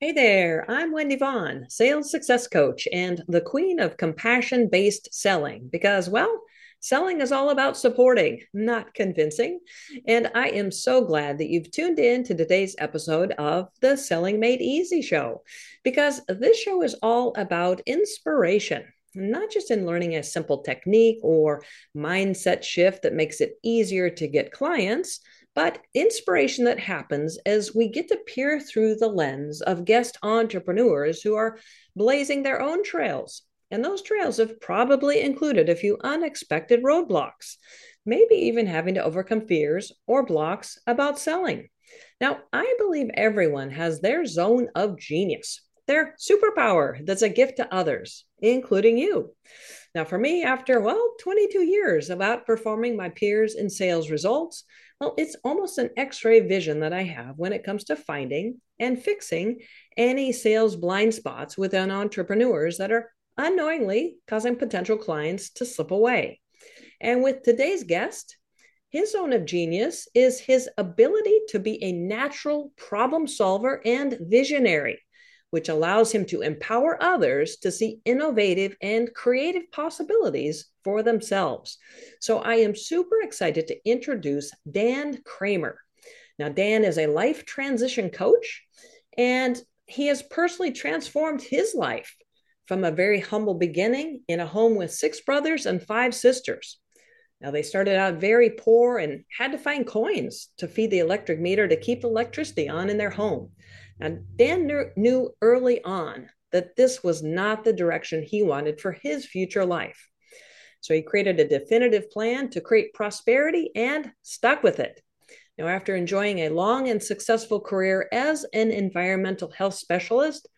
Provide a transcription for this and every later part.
Hey there, I'm Wendy Vaughn, sales success coach and the queen of compassion based selling because, well, selling is all about supporting, not convincing. And I am so glad that you've tuned in to today's episode of the Selling Made Easy show because this show is all about inspiration. Not just in learning a simple technique or mindset shift that makes it easier to get clients, but inspiration that happens as we get to peer through the lens of guest entrepreneurs who are blazing their own trails. And those trails have probably included a few unexpected roadblocks, maybe even having to overcome fears or blocks about selling. Now, I believe everyone has their zone of genius, their superpower that's a gift to others, including you. Now, for me, after, well, 22 years of outperforming my peers in sales results, well, it's almost an x ray vision that I have when it comes to finding and fixing any sales blind spots within entrepreneurs that are unknowingly causing potential clients to slip away. And with today's guest, his zone of genius is his ability to be a natural problem solver and visionary which allows him to empower others to see innovative and creative possibilities for themselves. So I am super excited to introduce Dan Kramer. Now, Dan is a life transition coach, and he has personally transformed his life from a very humble beginning in a home with six brothers and five sisters. Now, they started out very poor and had to find coins to feed the electric meter to keep electricity on in their home. And Dan knew early on that this was not the direction he wanted for his future life. So he created a definitive plan to create prosperity and stuck with it. Now, after enjoying a long and successful career as an environmental health specialist,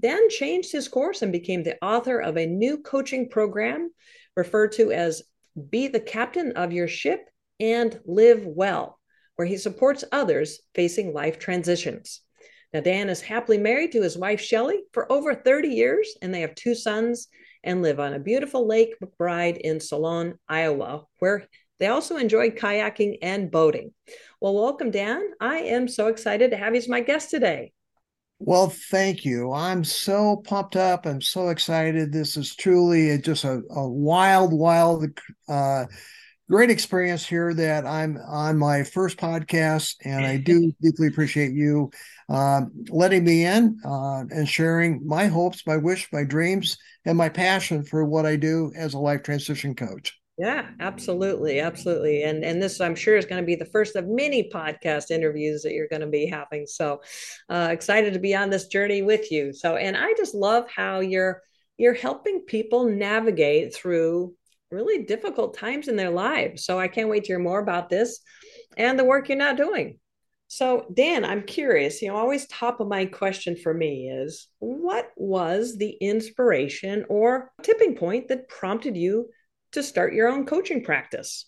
Dan changed his course and became the author of a new coaching program referred to as Be the Captain of Your Ship and Live Well, where he supports others facing life transitions. Now, Dan is happily married to his wife, Shelly, for over 30 years, and they have two sons and live on a beautiful Lake McBride in Solon, Iowa, where they also enjoy kayaking and boating. Well, welcome, Dan. I am so excited to have you as my guest today. Well, thank you. I'm so pumped up. I'm so excited. This is truly just a, a wild, wild uh, great experience here that I'm on my first podcast, and I do deeply appreciate you um, letting me in uh, and sharing my hopes, my wish, my dreams, and my passion for what I do as a life transition coach. Yeah, absolutely, absolutely, and and this I'm sure is going to be the first of many podcast interviews that you're going to be having. So uh, excited to be on this journey with you. So, and I just love how you're you're helping people navigate through really difficult times in their lives. So I can't wait to hear more about this and the work you're not doing. So, Dan, I'm curious, you know, always top of mind question for me is what was the inspiration or tipping point that prompted you to start your own coaching practice?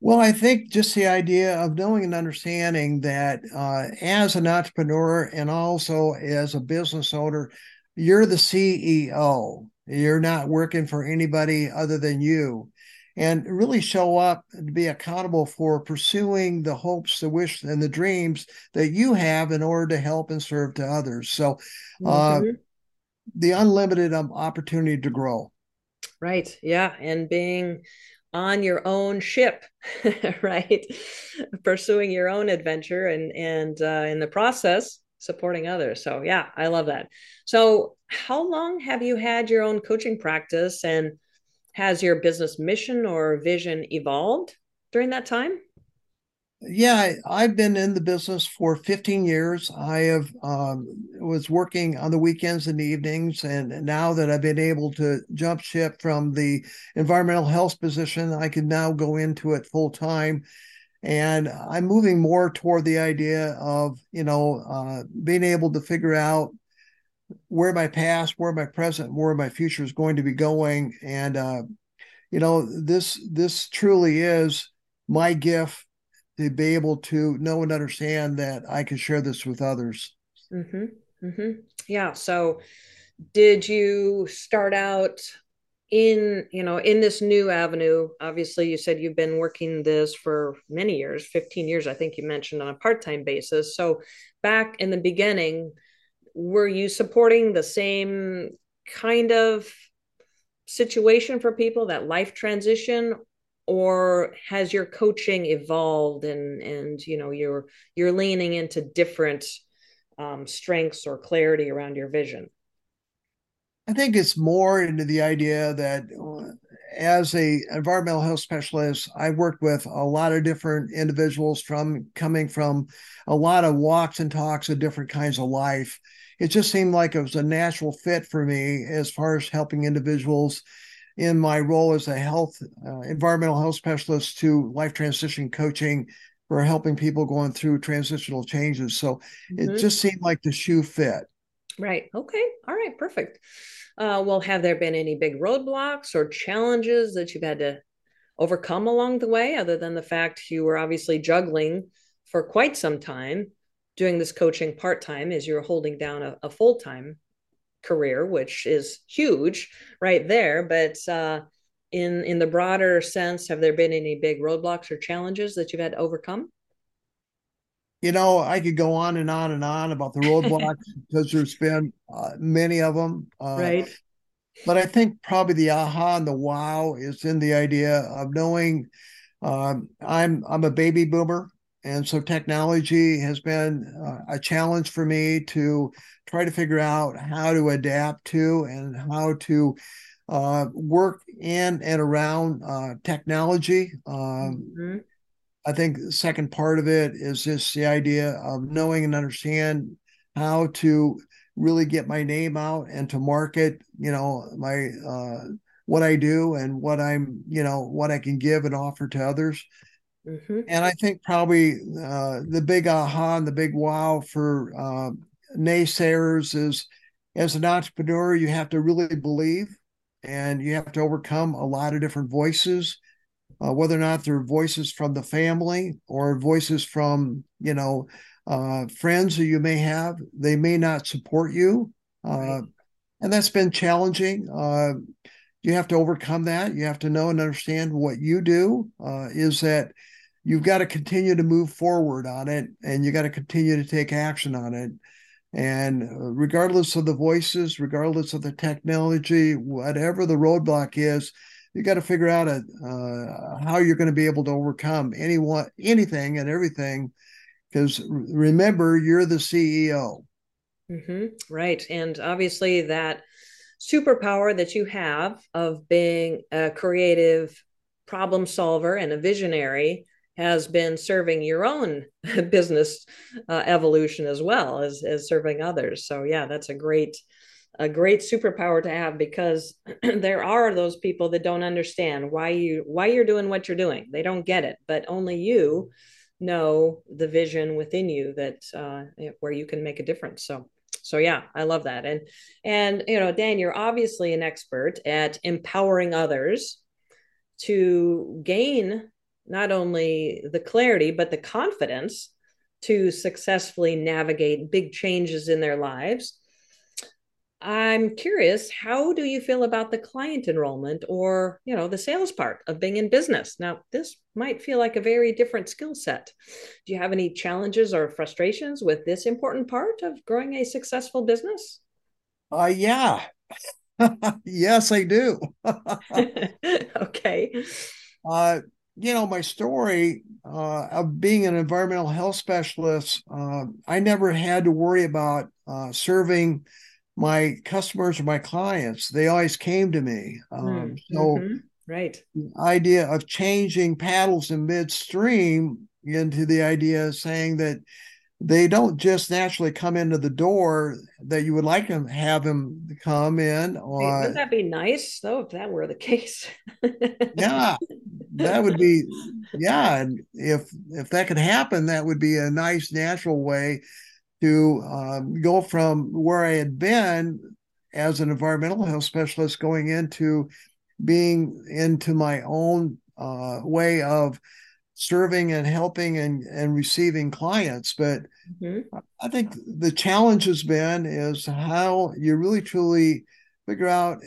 Well, I think just the idea of knowing and understanding that uh, as an entrepreneur and also as a business owner, you're the CEO. You're not working for anybody other than you. And really show up to be accountable for pursuing the hopes, the wish, and the dreams that you have in order to help and serve to others. So, uh, mm-hmm. the unlimited um, opportunity to grow. Right. Yeah. And being on your own ship, right? Pursuing your own adventure and and uh, in the process supporting others. So yeah, I love that. So how long have you had your own coaching practice and has your business mission or vision evolved during that time? Yeah, I've been in the business for 15 years. I have um, was working on the weekends and evenings, and now that I've been able to jump ship from the environmental health position, I can now go into it full time and i'm moving more toward the idea of you know uh, being able to figure out where my past where my present where my future is going to be going. And uh, you know this this truly is my gift to be able to know and understand that i can share this with others. Mm-hmm. Mm-hmm. yeah. So did you start out in you know in this new avenue? Obviously you said you've been working this for many years 15 years i think you mentioned on a part-time basis. So back in the beginning were you supporting the same kind of situation for people that life transition or has your coaching evolved and and you know you're you're leaning into different um, strengths or clarity around your vision? I think it's more into the idea that as a environmental health specialist i worked with a lot of different individuals from coming from a lot of walks and talks of different kinds of life it just seemed like it was a natural fit for me as far as helping individuals in my role as a health uh, environmental health specialist to life transition coaching for helping people going through transitional changes. So mm-hmm. it just seemed like the shoe fit. Right. Okay. All right. Perfect. Uh, well have there been any big roadblocks or challenges that you've had to overcome along the way other than the fact you were obviously juggling for quite some time doing this coaching part time as you're holding down a, a full time career, which is huge right there. But uh, in in the broader sense, have there been any big roadblocks or challenges that you've had to overcome? You know, I could go on and on and on about the roadblocks because there's been uh, many of them. Uh, right. But I think probably the aha and the wow is in the idea of knowing um, I'm I'm a baby boomer. And so technology has been uh, a challenge for me to try to figure out how to adapt to and how to uh, work in and around uh, technology. Um, mm-hmm. I think the second part of it is just the idea of knowing and understand how to really get my name out and to market, you know, my uh, what I do and what I'm, you know, what I can give and offer to others. Mm-hmm. And I think probably uh, the big aha and the big wow for uh, naysayers is as an entrepreneur, you have to really believe and you have to overcome a lot of different voices, uh, whether or not they're voices from the family or voices from, you know, uh, friends that you may have. They may not support you. Uh, right. And that's been challenging. Uh, you have to overcome that. You have to know and understand what you do is that you've got to continue to move forward on it and you got to continue to take action on it. And uh, regardless of the voices regardless of the technology whatever the roadblock is you got to figure out a, uh, how you're going to be able to overcome anyone anything and everything. Because remember you're the ceo mm-hmm. right. And obviously that superpower that you have of being a creative problem solver and a visionary has been serving your own business uh, evolution as well as as serving others. So yeah, that's a great a great superpower to have because there are those people that don't understand why you why you're doing what you're doing. They don't get it, but only you know the vision within you that uh, where you can make a difference. So so yeah i love that and and you know dan you're obviously an expert at empowering others to gain not only the clarity, but the confidence to successfully navigate big changes in their lives. I'm curious, how do you feel about the client enrollment or, you know, the sales part of being in business? Now, this might feel like a very different skill set. Do you have any challenges or frustrations with this important part of growing a successful business? Uh yeah. yes, I do. okay. Uh you know, my story uh, of being an environmental health specialist, uh, I never had to worry about uh, serving my customers or my clients. They always came to me. Um, mm, so, mm-hmm. right, the idea of changing paddles in midstream into the idea of saying that they don't just naturally come into the door that you would like them have them come in. Or, Wouldn't that be nice though if that were the case? yeah, that would be yeah. And if if that could happen, that would be a nice natural way to um, go from where I had been as an environmental health specialist going into being into my own uh, way of serving and helping and, and receiving clients. But mm-hmm. I think the challenge has been is how you really truly figure out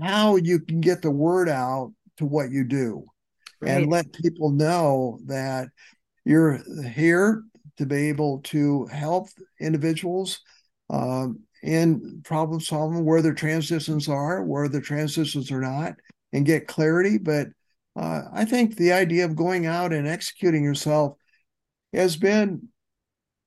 how you can get the word out to what you do right. and let people know that you're here to be able to help individuals um, in problem solving where their transitions are, where the transitions are not, and get clarity. But uh, I think the idea of going out and executing yourself has been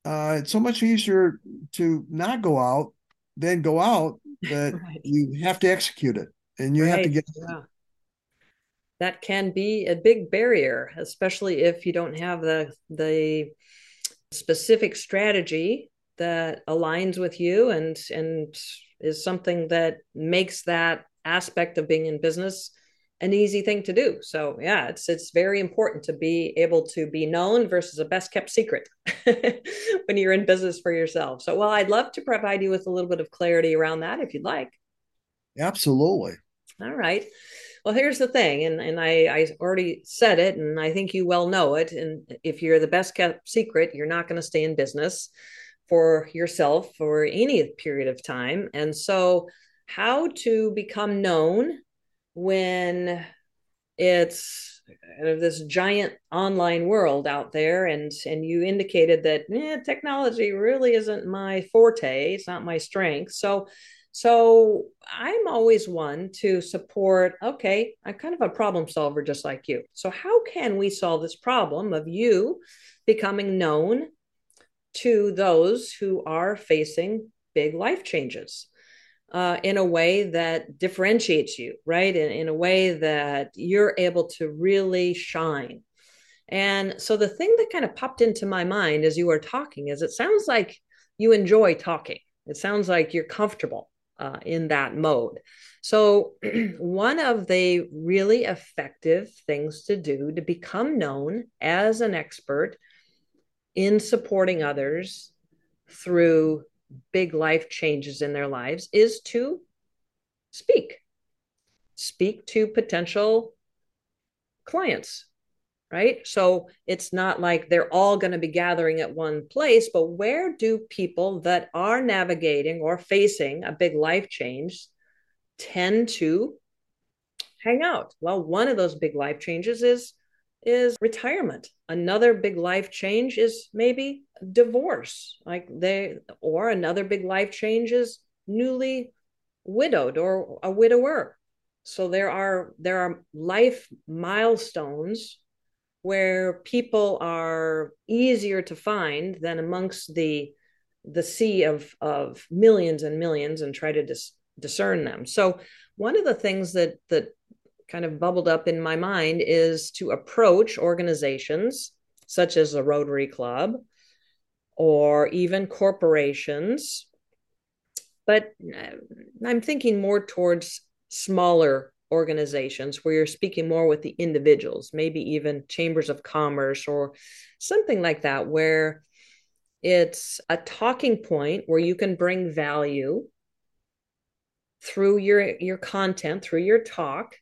uh, it's so much easier to not go out than go out, that right. you have to execute it and you right. have to get. Yeah. That can be a big barrier, especially if you don't have the the specific strategy that aligns with you and and is something that makes that aspect of being in business an easy thing to do. So yeah, it's it's very important to be able to be known versus a best kept secret when you're in business for yourself. So well, I'd love to provide you with a little bit of clarity around that if you'd like. Absolutely. All right. Well, here's the thing, and, and I, I already said it, and I think you well know it. And if you're the best kept secret, you're not going to stay in business for yourself for any period of time. And so, how to become known when it's kind of this giant online world out there and and you indicated that eh, technology really isn't my forte. It's not my strength. So so i'm always one to support okay i'm kind of a problem solver just like you. So how can we solve this problem of you becoming known to those who are facing big life changes uh, in a way that differentiates you, right? In, in a way that you're able to really shine. And so the thing that kind of popped into my mind as you were talking is it sounds like you enjoy talking. It sounds like you're comfortable uh, in that mode. So, one of the really effective things to do to become known as an expert in supporting others through big life changes in their lives is to speak. Speak to potential clients right? So it's not like they're all going to be gathering at one place but where do people that are navigating or facing a big life change tend to hang out? Well one of those big life changes is is retirement. Another big life change is maybe divorce. Like they or another big life change is newly widowed or a widower. So there are there are life milestones where people are easier to find than amongst the the sea of of millions and millions and try to dis- discern them. So one of the things that that kind of bubbled up in my mind is to approach organizations such as the Rotary Club or even corporations. But uh, I'm thinking more towards smaller organizations where you're speaking more with the individuals, maybe even chambers of commerce or something like that, where it's a talking point where you can bring value through your your content through your talk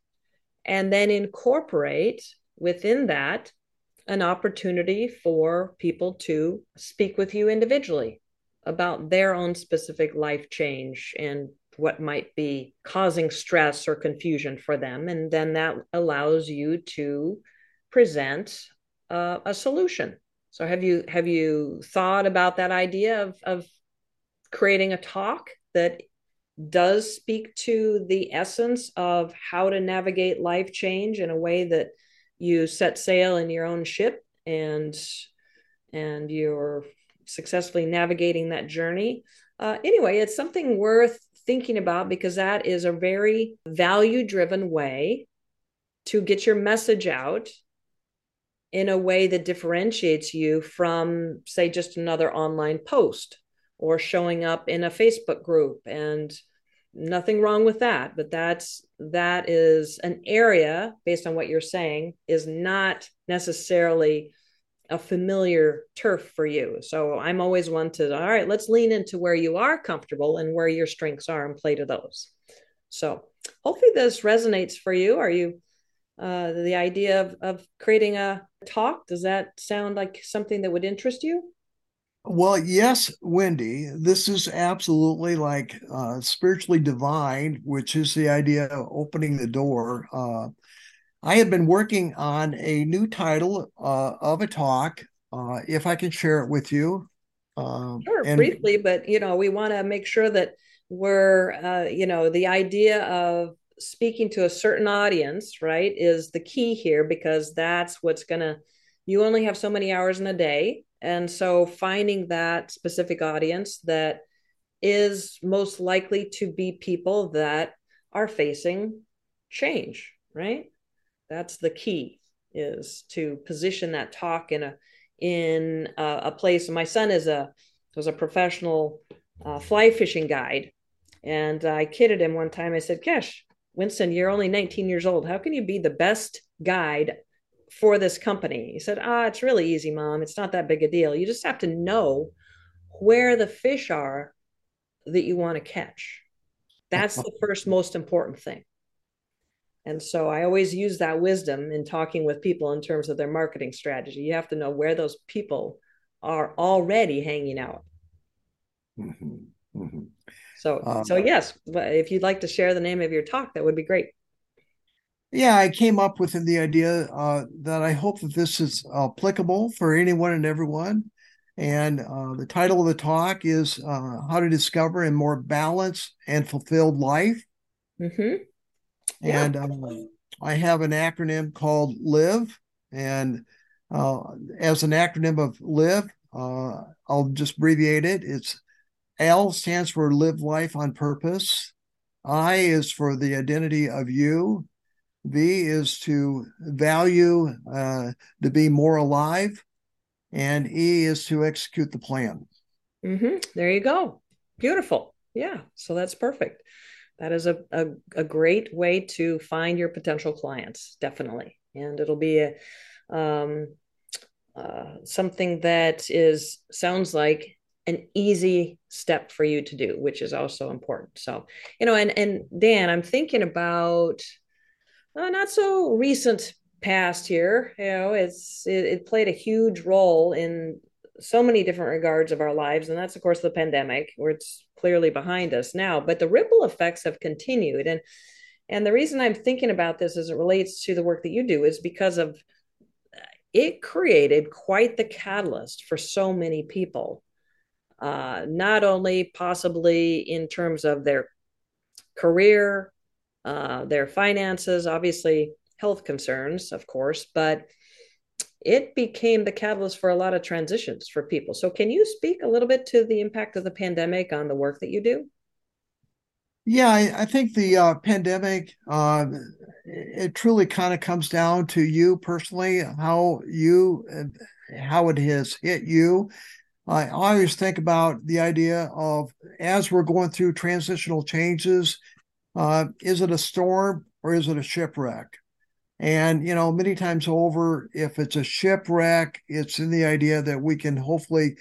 and then incorporate within that an opportunity for people to speak with you individually about their own specific life change and what might be causing stress or confusion for them. And then that allows you to present uh, a solution. So have you have you thought about that idea of of creating a talk that does speak to the essence of how to navigate life change in a way that you set sail in your own ship and and you're successfully navigating that journey. Uh, anyway it's something worth thinking about because that is a very value driven way to get your message out in a way that differentiates you from say just another online post or showing up in a Facebook group and nothing wrong with that but that's that is an area based on what you're saying is not necessarily a familiar turf for you. So i'm always one to all right let's lean into where you are comfortable and where your strengths are and play to those. So hopefully this resonates for you. Are you uh, the idea of, of creating a talk? Does that sound like something that would interest you well, yes, Wendy, this is absolutely like uh, spiritually divine, which is the idea of opening the door. Uh, I have been working on a new title uh, of a talk, uh, if I can share it with you. Um, sure, and briefly, but you know, we want to make sure that we're, uh, you know, the idea of speaking to a certain audience, right, is the key here because that's what's going to, you only have so many hours in a day. And so finding that specific audience that is most likely to be people that are facing change, right? That's the key is to position that talk in a in a, a place. My son is a was a professional uh, fly fishing guide, and I kidded him one time. I said, "Kesh, Winston, you're only 19 years old. How can you be the best guide for this company?" He said, "Ah, it's really easy, mom. It's not that big a deal. You just have to know where the fish are that you want to catch. That's the first most important thing." And so I always use that wisdom in talking with people in terms of their marketing strategy. You have to know where those people are already hanging out. Mm-hmm. Mm-hmm. So, um, so yes, if you'd like to share the name of your talk, that would be great. Yeah, I came up with the idea uh, that I hope that this is applicable for anyone and everyone. And uh, the title of the talk is uh, How to Discover a More Balanced and Fulfilled Life. Mm-hmm. And yeah. um, I have an acronym called LIVE. And uh, as an acronym of LIVE, uh, I'll just abbreviate it. It's L stands for live life on purpose. I is for the identity of you. V is to value, uh, to be more alive. And E is to execute the plan. Mm-hmm. There you go. Beautiful. Yeah. So that's perfect that is a, a, a great way to find your potential clients definitely and it'll be a um, uh, something that is sounds like an easy step for you to do which is also important so you know and and dan i'm thinking about uh, not so recent past here you know it's it, it played a huge role in so many different regards of our lives and that's of course the pandemic where it's clearly behind us now but the ripple effects have continued and and the reason i'm thinking about this as it relates to the work that you do is because of it created quite the catalyst for so many people uh, not only possibly in terms of their career uh, their finances obviously health concerns of course but it became the catalyst for a lot of transitions for people. So, can you speak a little bit to the impact of the pandemic on the work that you do? Yeah, I, I think the uh, pandemic, uh, it truly kind of comes down to you personally, how you, how it has hit you. I always think about the idea of as we're going through transitional changes, uh, is it a storm or is it a shipwreck? And, you know, many times over, if it's a shipwreck, it's in the idea that we can hopefully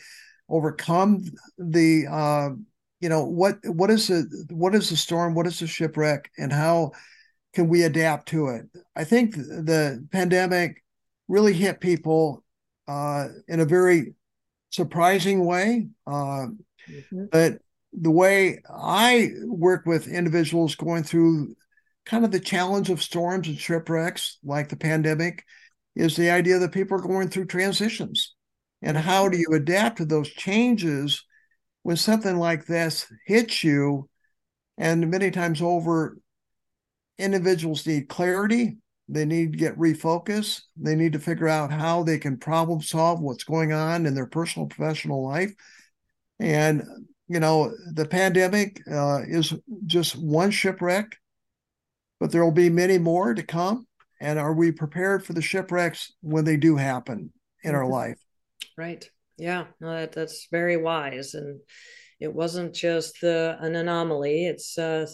overcome the, uh, you know, what what is the what is the storm? What is the shipwreck? And how can we adapt to it? I think the pandemic really hit people uh, in a very surprising way. Uh, mm-hmm. But the way I work with individuals going through kind of the challenge of storms and shipwrecks like the pandemic is the idea that people are going through transitions. And how do you adapt to those changes when something like this hits you? And many times over, individuals need clarity. They need to get refocused. They need to figure out how they can problem solve what's going on in their personal professional life. And, you know, the pandemic uh, is just one shipwreck but there will be many more to come. And are we prepared for the shipwrecks when they do happen in our mm-hmm. life? Right. Yeah. No, that, that's very wise. And it wasn't just the, an anomaly. It's, uh,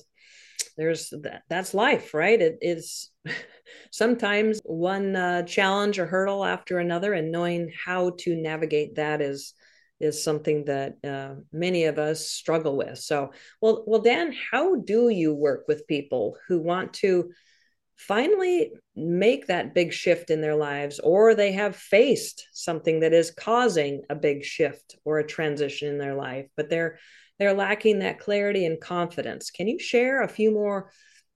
there's that, that's life, right? It is sometimes one uh, challenge or hurdle after another, and knowing how to navigate that is is something that uh, many of us struggle with. So, well, well, Dan, how do you work with people who want to finally make that big shift in their lives, or they have faced something that is causing a big shift or a transition in their life, but they're they're lacking that clarity and confidence? Can you share a few more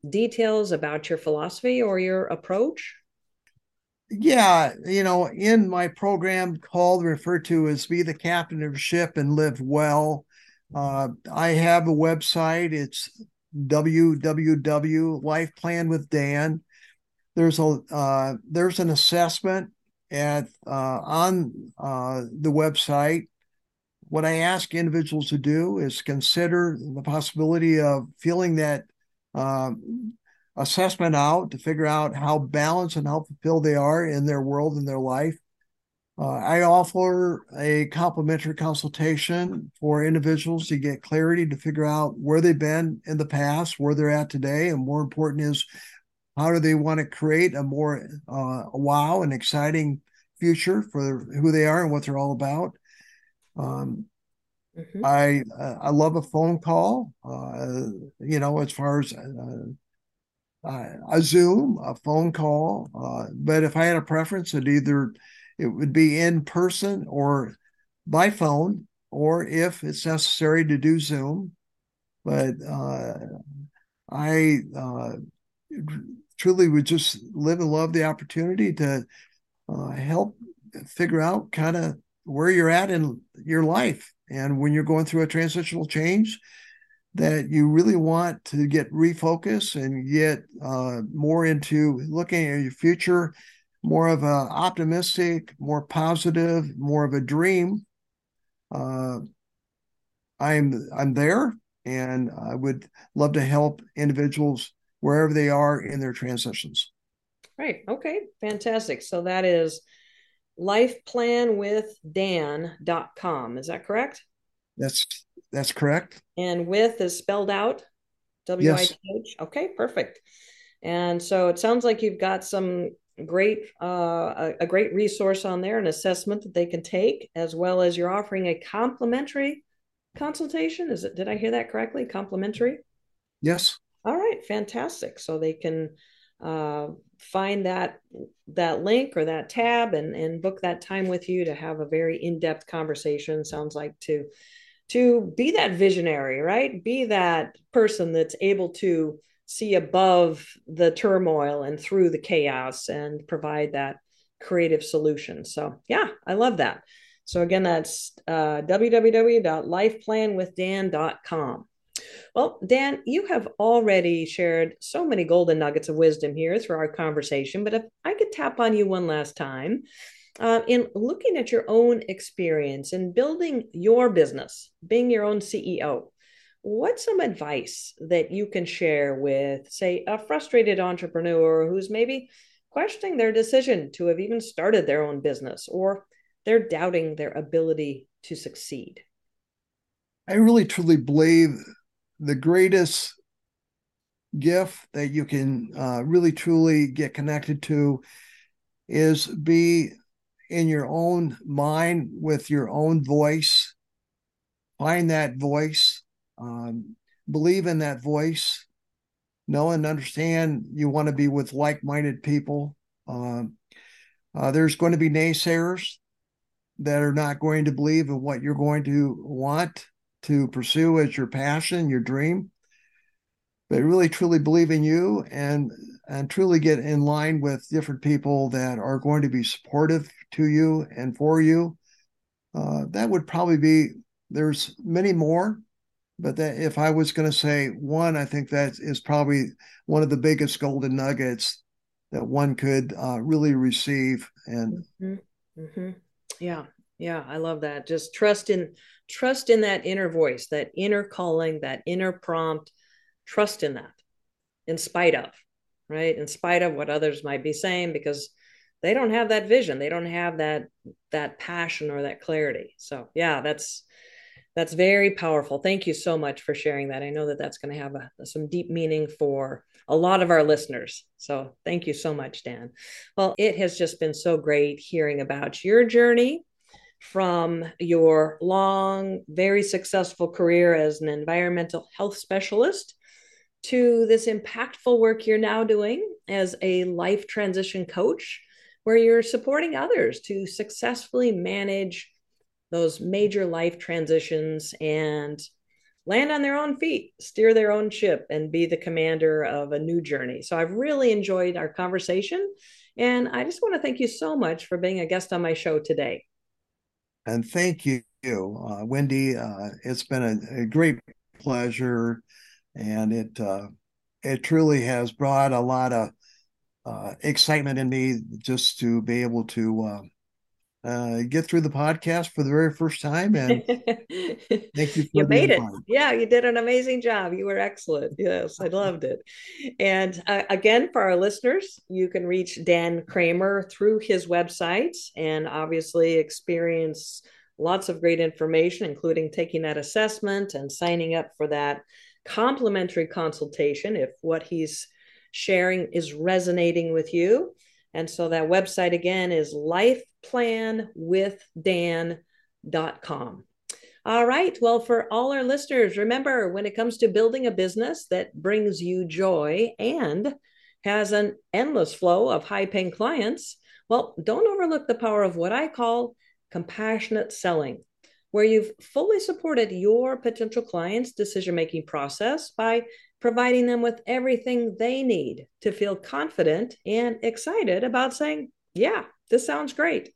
details about your philosophy or your approach? Yeah, you know, in my program called referred to as Be the Captain of Ship and Live Well, uh, I have a website. It's www life plan with Dan. There's a uh, there's an assessment at uh, on uh, the website. What I ask individuals to do is consider the possibility of feeling that um, assessment out to figure out how balanced and how fulfilled they are in their world and their life. Uh, I offer a complimentary consultation for individuals to get clarity to figure out where they've been in the past, where they're at today, and more important is how do they want to create a more uh, wow and exciting future for who they are and what they're all about. Um, mm-hmm. I uh, I love a phone call. Uh, you know, as far as uh, uh, a Zoom, a phone call. Uh, but if I had a preference, it either it would be in person or by phone, or if it's necessary to do Zoom. But uh, I uh, truly would just live and love the opportunity to uh, help figure out kind of where you're at in your life. And when you're going through a transitional change, that you really want to get refocused and get uh, more into looking at your future, more of a optimistic, more positive, more of a dream. Uh, I'm I'm there, and I would love to help individuals wherever they are in their transitions. Right. Okay. Fantastic. So that is lifeplanwithdan.com. Is that correct? That's that's correct. And with is spelled out W I T H. Okay, perfect. And so it sounds like you've got some great uh, a, a, great resource on there, an assessment that they can take, as well as you're offering a complimentary consultation. Is it? Did I hear that correctly? Complimentary. Yes. All right, fantastic. So they can uh, find that that link or that tab and and book that time with you to have a very in-depth conversation. Sounds like to to be that visionary, right? Be that person that's able to see above the turmoil and through the chaos and provide that creative solution. So, yeah, I love that. So, again, that's uh, www.lifeplanwithdan.com. Well, Dan, you have already shared so many golden nuggets of wisdom here through our conversation, but if I could tap on you one last time uh, in looking at your own experience and building your business, being your own CEO, what's some advice that you can share with, say, a frustrated entrepreneur who's maybe questioning their decision to have even started their own business or they're doubting their ability to succeed? I really truly believe the greatest gift that you can uh, really truly get connected to is be in your own mind with your own voice. Find that voice, um, believe in that voice, know and understand you want to be with like minded people. Um, uh, there's going to be naysayers that are not going to believe in what you're going to want to pursue as your passion, your dream. But really, truly believe in you and and truly get in line with different people that are going to be supportive to you and for you. Uh, that would probably be, there's many more, but that if I was going to say one, I think that is probably one of the biggest golden nuggets that one could uh, really receive. And mm-hmm. Mm-hmm. yeah, yeah, I love that. Just trust in trust in that inner voice, that inner calling, that inner prompt. Trust in that, in spite of right? In spite of what others might be saying, because they don't have that vision, they don't have that that passion or that clarity. So yeah, that's that's very powerful. Thank you so much for sharing that. I know that that's going to have a, some deep meaning for a lot of our listeners. So thank you so much, Dan. Well, it has just been so great hearing about your journey from your long, very successful career as an environmental health specialist to this impactful work you're now doing as a life transition coach, where you're supporting others to successfully manage those major life transitions and land on their own feet, steer their own ship, and be the commander of a new journey. So I've really enjoyed our conversation. And I just want to thank you so much for being a guest on my show today. And thank you, uh, Wendy. Uh, it's been a, a, great pleasure, and it uh, it truly has brought a lot of uh, excitement in me just to be able to uh, uh, get through the podcast for the very first time. And thank you. you made it. Yeah, you did an amazing job. You were excellent. Yes, I loved it. And uh, again, for our listeners, you can reach Dan Kramer through his website and obviously experience lots of great information, including taking that assessment and signing up for that complimentary consultation if what he's sharing is resonating with you. And so that website again is lifeplanwithdan.com. All right. Well, for all our listeners, remember when it comes to building a business that brings you joy and has an endless flow of high paying clients, well, don't overlook the power of what I call compassionate selling, where you've fully supported your potential clients' decision making process by providing them with everything they need to feel confident and excited about saying, Yeah, this sounds great.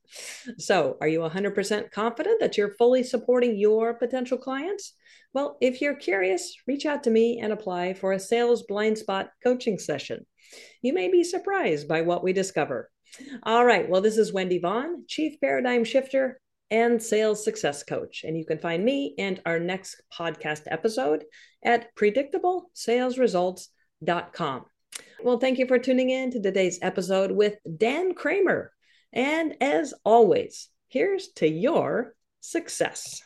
So, are you 100% confident that you're fully supporting your potential clients? Well, if you're curious, reach out to me and apply for a sales blind spot coaching session. You may be surprised by what we discover. All right. Well, this is Wendy Vaughn, Chief Paradigm Shifter and Sales Success Coach. And you can find me and our next podcast episode at predictablesalesresults.com. Well, thank you for tuning in to today's episode with Dan Kramer. And as always, here's to your success.